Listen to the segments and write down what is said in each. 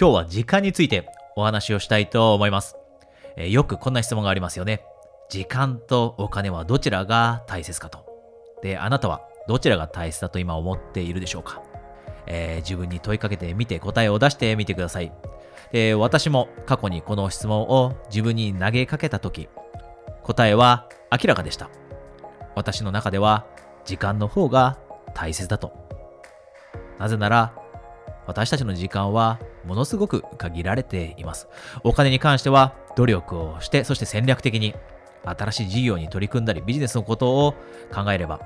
今日は時間についてお話をしたいと思います。えーよくこんな質問がありますよね。時間とお金はどちらが大切かと。で、あなたはどちらが大切だと今思っているでしょうか、えー自分に問いかけてみて答えを出してみてください。で、私も過去にこの質問を自分に投げかけたとき、答えは明らかでした。私の中では時間の方が大切だと。なぜなら、私たちの時間はものすごく限られています。お金に関しては努力をして、そして戦略的に新しい事業に取り組んだり、ビジネスのことを考えれば、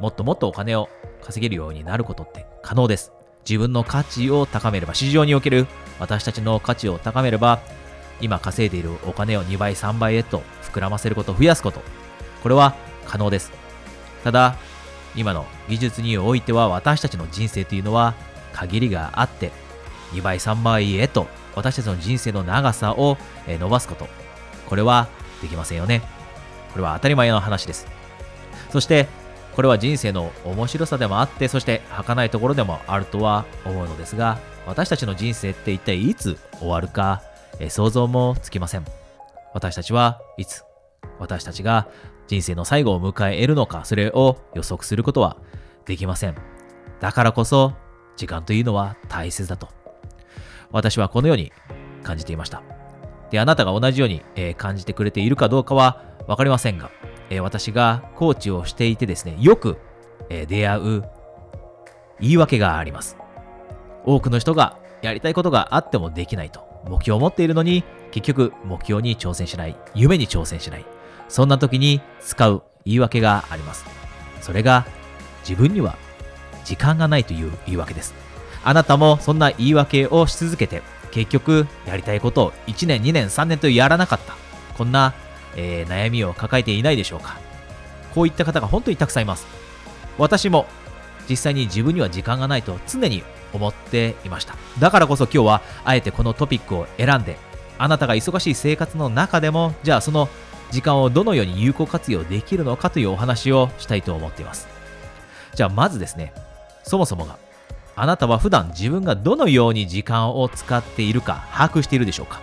もっともっとお金を稼げるようになることって可能です。自分の価値を高めれば、市場における私たちの価値を高めれば、今稼いでいるお金を2倍、3倍へと膨らませること、増やすこと、これは可能です。ただ、今の技術においては私たちの人生というのは限りがあって、2倍、3倍へと私たちの人生の長さを伸ばすこと、これはできませんよね。これは当たり前の話です。そして、これは人生の面白さでもあって、そして儚いところでもあるとは思うのですが、私たちの人生って一体いつ終わるか、想像もつきません。私たちはいつ、私たちが人生の最後を迎えるのか、それを予測することはできません。だからこそ、時間というのは大切だと。私はこのように感じていました。で、あなたが同じように、えー感じてくれているかどうかはわかりませんが、えー私がコーチをしていてですね、よく、えー出会う言い訳があります。多くの人がやりたいことがあってもできないと。目標を持っているのに、結局目標に挑戦しない。夢に挑戦しない。そんな時に使う言い訳があります。それが、自分には時間がないという言い訳です。あなたもそんな言い訳をし続けて、結局やりたいことを1年、2年、3年とやらなかった。こんな、えー悩みを抱えていないでしょうか。こういった方が本当にたくさんいます。私も実際に自分には時間がないと常に思っていました。だからこそ今日はあえてこのトピックを選んで、あなたが忙しい生活の中でも、じゃあその時間をどのように有効活用できるのかというお話をしたいと思っています。じゃあまずですね、そもそもが、あなたは普段自分がどのように時間を使っているか把握しているでしょうか？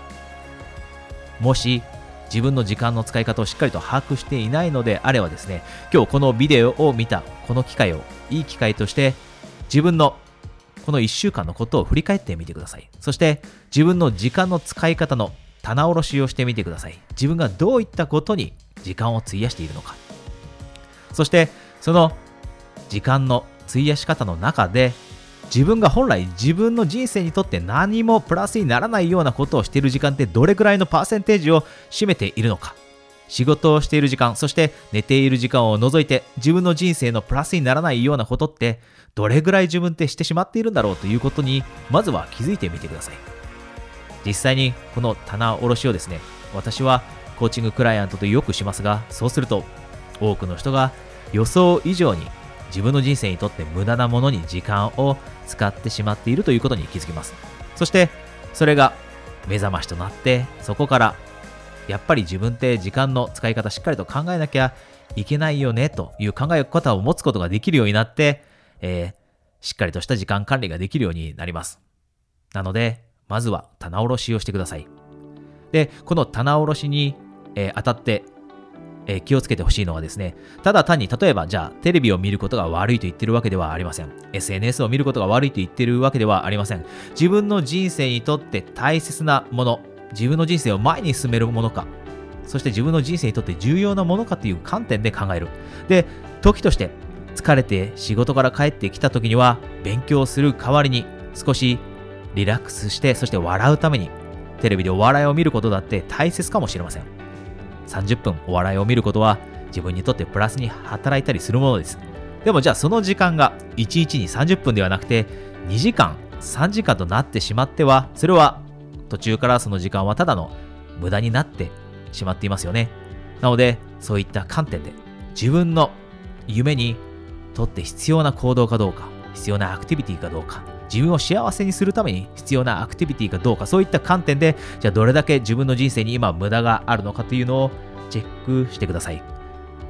もし自分の時間の使い方をしっかりと把握していないのであればですね、今日このビデオを見たこの機会をいい機会として自分のこの1週間のことを振り返ってみてください。そして自分の時間の使い方の棚卸しをしてみてください。自分がどういったことに時間を費やしているのか。そしてその時間の費やし方の中で自分が本来自分の人生にとって何もプラスにならないようなことをしている時間ってどれくらいのパーセンテージを占めているのか？仕事をしている時間そして寝ている時間を除いて自分の人生のプラスにならないようなことってどれぐらい自分ってしてしまっているんだろうということにまずは気づいてみてください。実際にこの棚卸しをですね私はコーチングクライアントとよくしますがそうすると多くの人が予想以上に自分の人生にとって無駄なものに時間を使ってしまっているということに気づきますそしてそれが目覚ましとなってそこからやっぱり自分って時間の使い方しっかりと考えなきゃいけないよねという考え方を持つことができるようになって、えーしっかりとした時間管理ができるようになります。なので、まずは棚卸しをしてください。で、この棚卸しに、えー当たって、え気をつけてほしいのはですね、ただ単に例えばじゃあテレビを見ることが悪いと言ってるわけではありません。SNS を見ることが悪いと言ってるわけではありません。自分の人生にとって大切なもの、自分の人生を前に進めるものか、そして自分の人生にとって重要なものかという観点で考える。で、時として疲れて仕事から帰ってきた時には勉強する代わりに少しリラックスして、そして笑うためにテレビでお笑いを見ることだって大切かもしれません。30分お笑いを見ることは自分にとってプラスに働いたりするものです。でもじゃあその時間が1日に30分ではなくて2時間、3時間となってしまっては、それは途中からその時間はただの無駄になってしまっていますよね。なので、そういった観点で自分の夢にとって必要な行動かどうか、必要なアクティビティかどうか、自分を幸せにするために必要なアクティビティかどうか、そういった観点で、じゃあどれだけ自分の人生に今無駄があるのかというのをチェックしてください。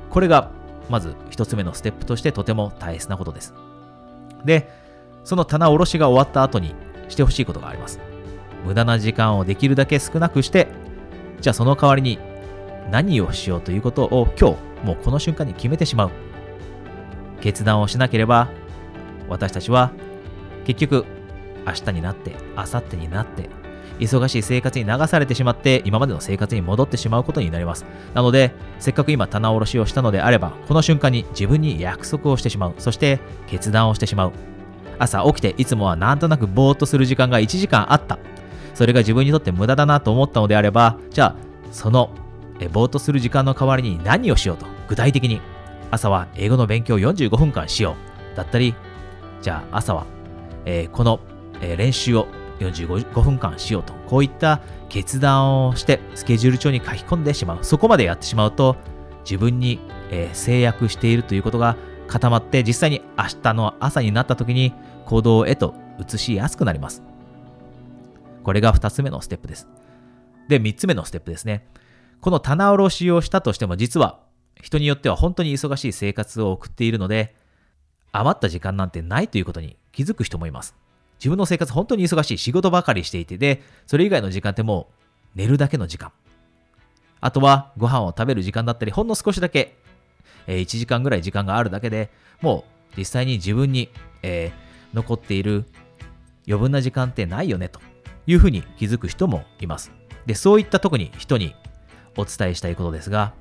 これがまず一つ目のステップとしてとても大切なことです。で、その棚卸しが終わった後にしてほしいことがあります。無駄な時間をできるだけ少なくしてじゃあその代わりに何をしようということを今日もうこの瞬間に決めてしまう決断をしなければ私たちは結局明日になって明後日になって忙しい生活に流されてしまって今までの生活に戻ってしまうことになります。なのでせっかく今棚卸しをしたのであればこの瞬間に自分に約束をしてしまう。そして決断をしてしまう。朝起きていつもはなんとなくぼーっとする時間が1時間あった。それが自分にとって無駄だなと思ったのであればじゃあそのえぼーっとする時間の代わりに何をしようと具体的に。朝は英語の勉強を45分間しよう。だったりじゃあ朝は、えー、この、えー、練習を45分間しようとこういった決断をしてスケジュール帳に書き込んでしまう。そこまでやってしまうと自分に、えー、制約しているということが固まって実際に明日の朝になった時に行動へと移しやすくなります。これが2つ目のステップです。で3つ目のステップですね。この棚卸しをしたとしても実は人によっては本当に忙しい生活を送っているので余った時間なんてないということに気づく人もいます自分の生活本当に忙しい仕事ばかりしていてで、それ以外の時間ってもう寝るだけの時間。あとはご飯を食べる時間だったり、ほんの少しだけ、えー、1時間ぐらい時間があるだけでもう実際に自分に、えー、残っている余分な時間ってないよねというふうに気づく人もいます。で、そういった特に人にお伝えしたいことですが、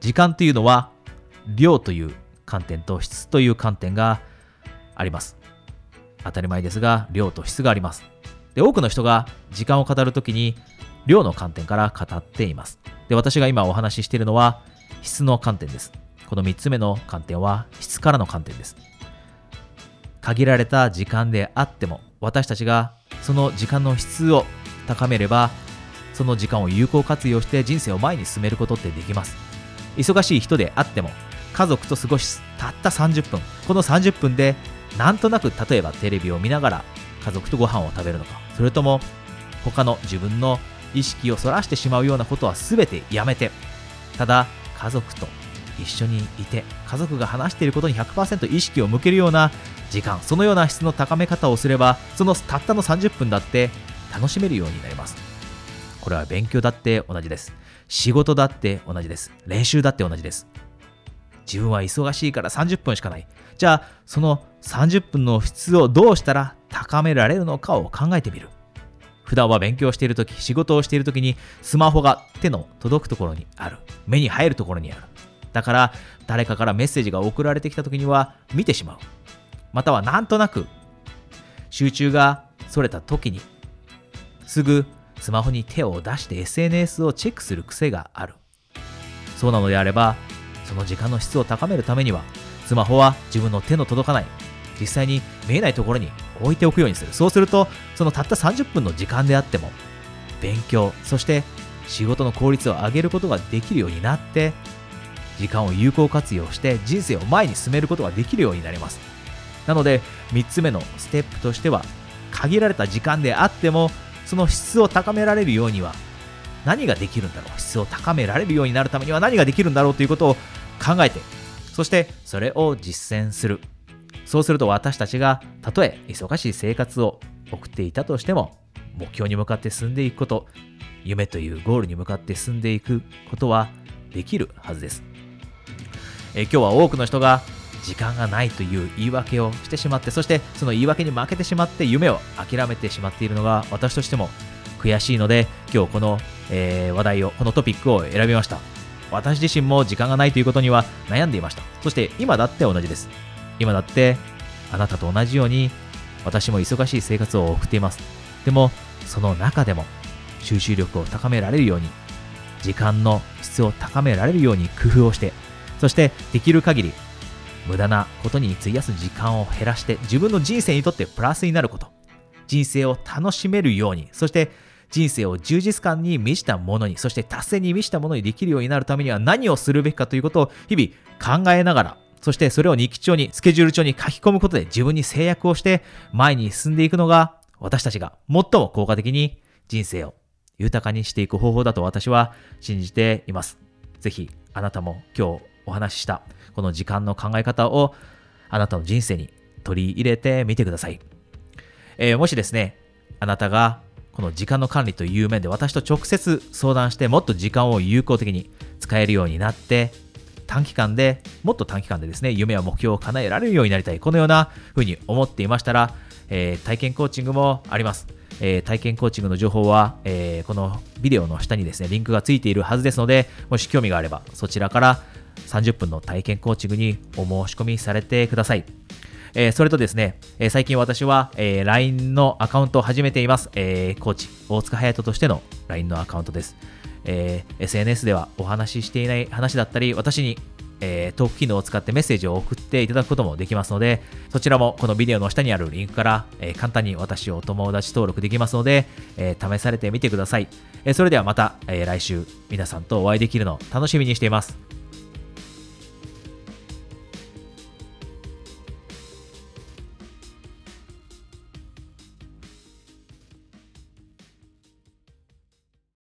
時間というのは量という観点と質という観点があります。当たり前ですが、量と質があります。で、多くの人が時間を語るときに、量の観点から語っています。で、私が今お話ししているのは、質の観点です。この3つ目の観点は、質からの観点です。限られた時間であっても、私たちがその時間の質を高めれば、その時間を有効活用して人生を前に進めることってできます。忙しい人であっても、家族と過ごし、たった30分、この30分でなんとなく例えばテレビを見ながら家族とご飯を食べるのか。それとも他の自分の意識をそらしてしまうようなことは全てやめて。ただ家族と一緒にいて家族が話していることに100%意識を向けるような時間そのような質の高め方をすればそのたったの30分だって楽しめるようになります。これは勉強だって同じです。仕事だって同じです。練習だって同じです。自分は忙しいから30分しかない。じゃあその30分の質をどうしたら高められるのかを考えてみる。普段は勉強している時仕事をしている時にスマホが手の届くところにある。目に入るところにある。だから誰かからメッセージが送られてきた時には見てしまう。またはなんとなく集中がそれた時にすぐスマホに手を出して SNS をチェックする癖がある。そうなのであればその時間の質を高めるためにはスマホは自分の手の届かない実際に見えないところに置いておくようにする。そうするとそのたった30分の時間であっても勉強そして仕事の効率を上げることができるようになって時間を有効活用して人生を前に進めることができるようになります。なので3つ目のステップとしては限られた時間であってもその質を高められるようには何ができるんだろう質を高められるようになるためには何ができるんだろうということを考えてそしてそれを実践するそうすると私たちがたとえ忙しい生活を送っていたとしても目標に向かって進んでいくこと夢というゴールに向かって進んでいくことはできるはずです。え今日は多くの人が時間がないという言い訳をしてしまってそしてその言い訳に負けてしまって夢を諦めてしまっているのが私としても悔しいので今日この、えー、話題をこのトピックを選びました。私自身も時間がないということには悩んでいました。そして今だって同じです。今だってあなたと同じように私も忙しい生活を送っています。でもその中でも収集力を高められるように時間の質を高められるように工夫をしてそしてできる限り無駄なことに費やす時間を減らして自分の人生にとってプラスになること人生を楽しめるようにそして人生を充実感に満ちたものにそして達成に満ちたものにできるようになるためには何をするべきかということを日々考えながらそしてそれを日記帳に、スケジュール帳に書き込むことで自分に制約をして前に進んでいくのが私たちが最も効果的に人生を豊かにしていく方法だと私は信じています。ぜひあなたも今日お話ししたこの時間の考え方をあなたの人生に取り入れてみてください。えー、もしですね、あなたがこの時間の管理という面で私と直接相談してもっと時間を有効的に使えるようになって短期間でもっと短期間でですね夢や目標を叶えられるようになりたいこのような風に思っていましたら、えー、体験コーチングもありますえー、体験コーチングの情報は、えー、このビデオの下にですね、リンクがついているはずですので、もし興味があれば、そちらから30分の体験コーチングにお申し込みされてください。えー、それとですね、え、最近私は、え、LINE のアカウントを始めています。え、コーチ、大塚隼人としての LINE のアカウントです。え、SNS ではお話ししていない話だったり、私にえー、トーク機能を使ってメッセージを送っていただくこともできますので、そちらもこのビデオの下にあるリンクから、えー、簡単に私をお友達登録できますので、えー、試されてみてください。えそれではまた、え来週皆さんとお会いできるのを楽しみにしています。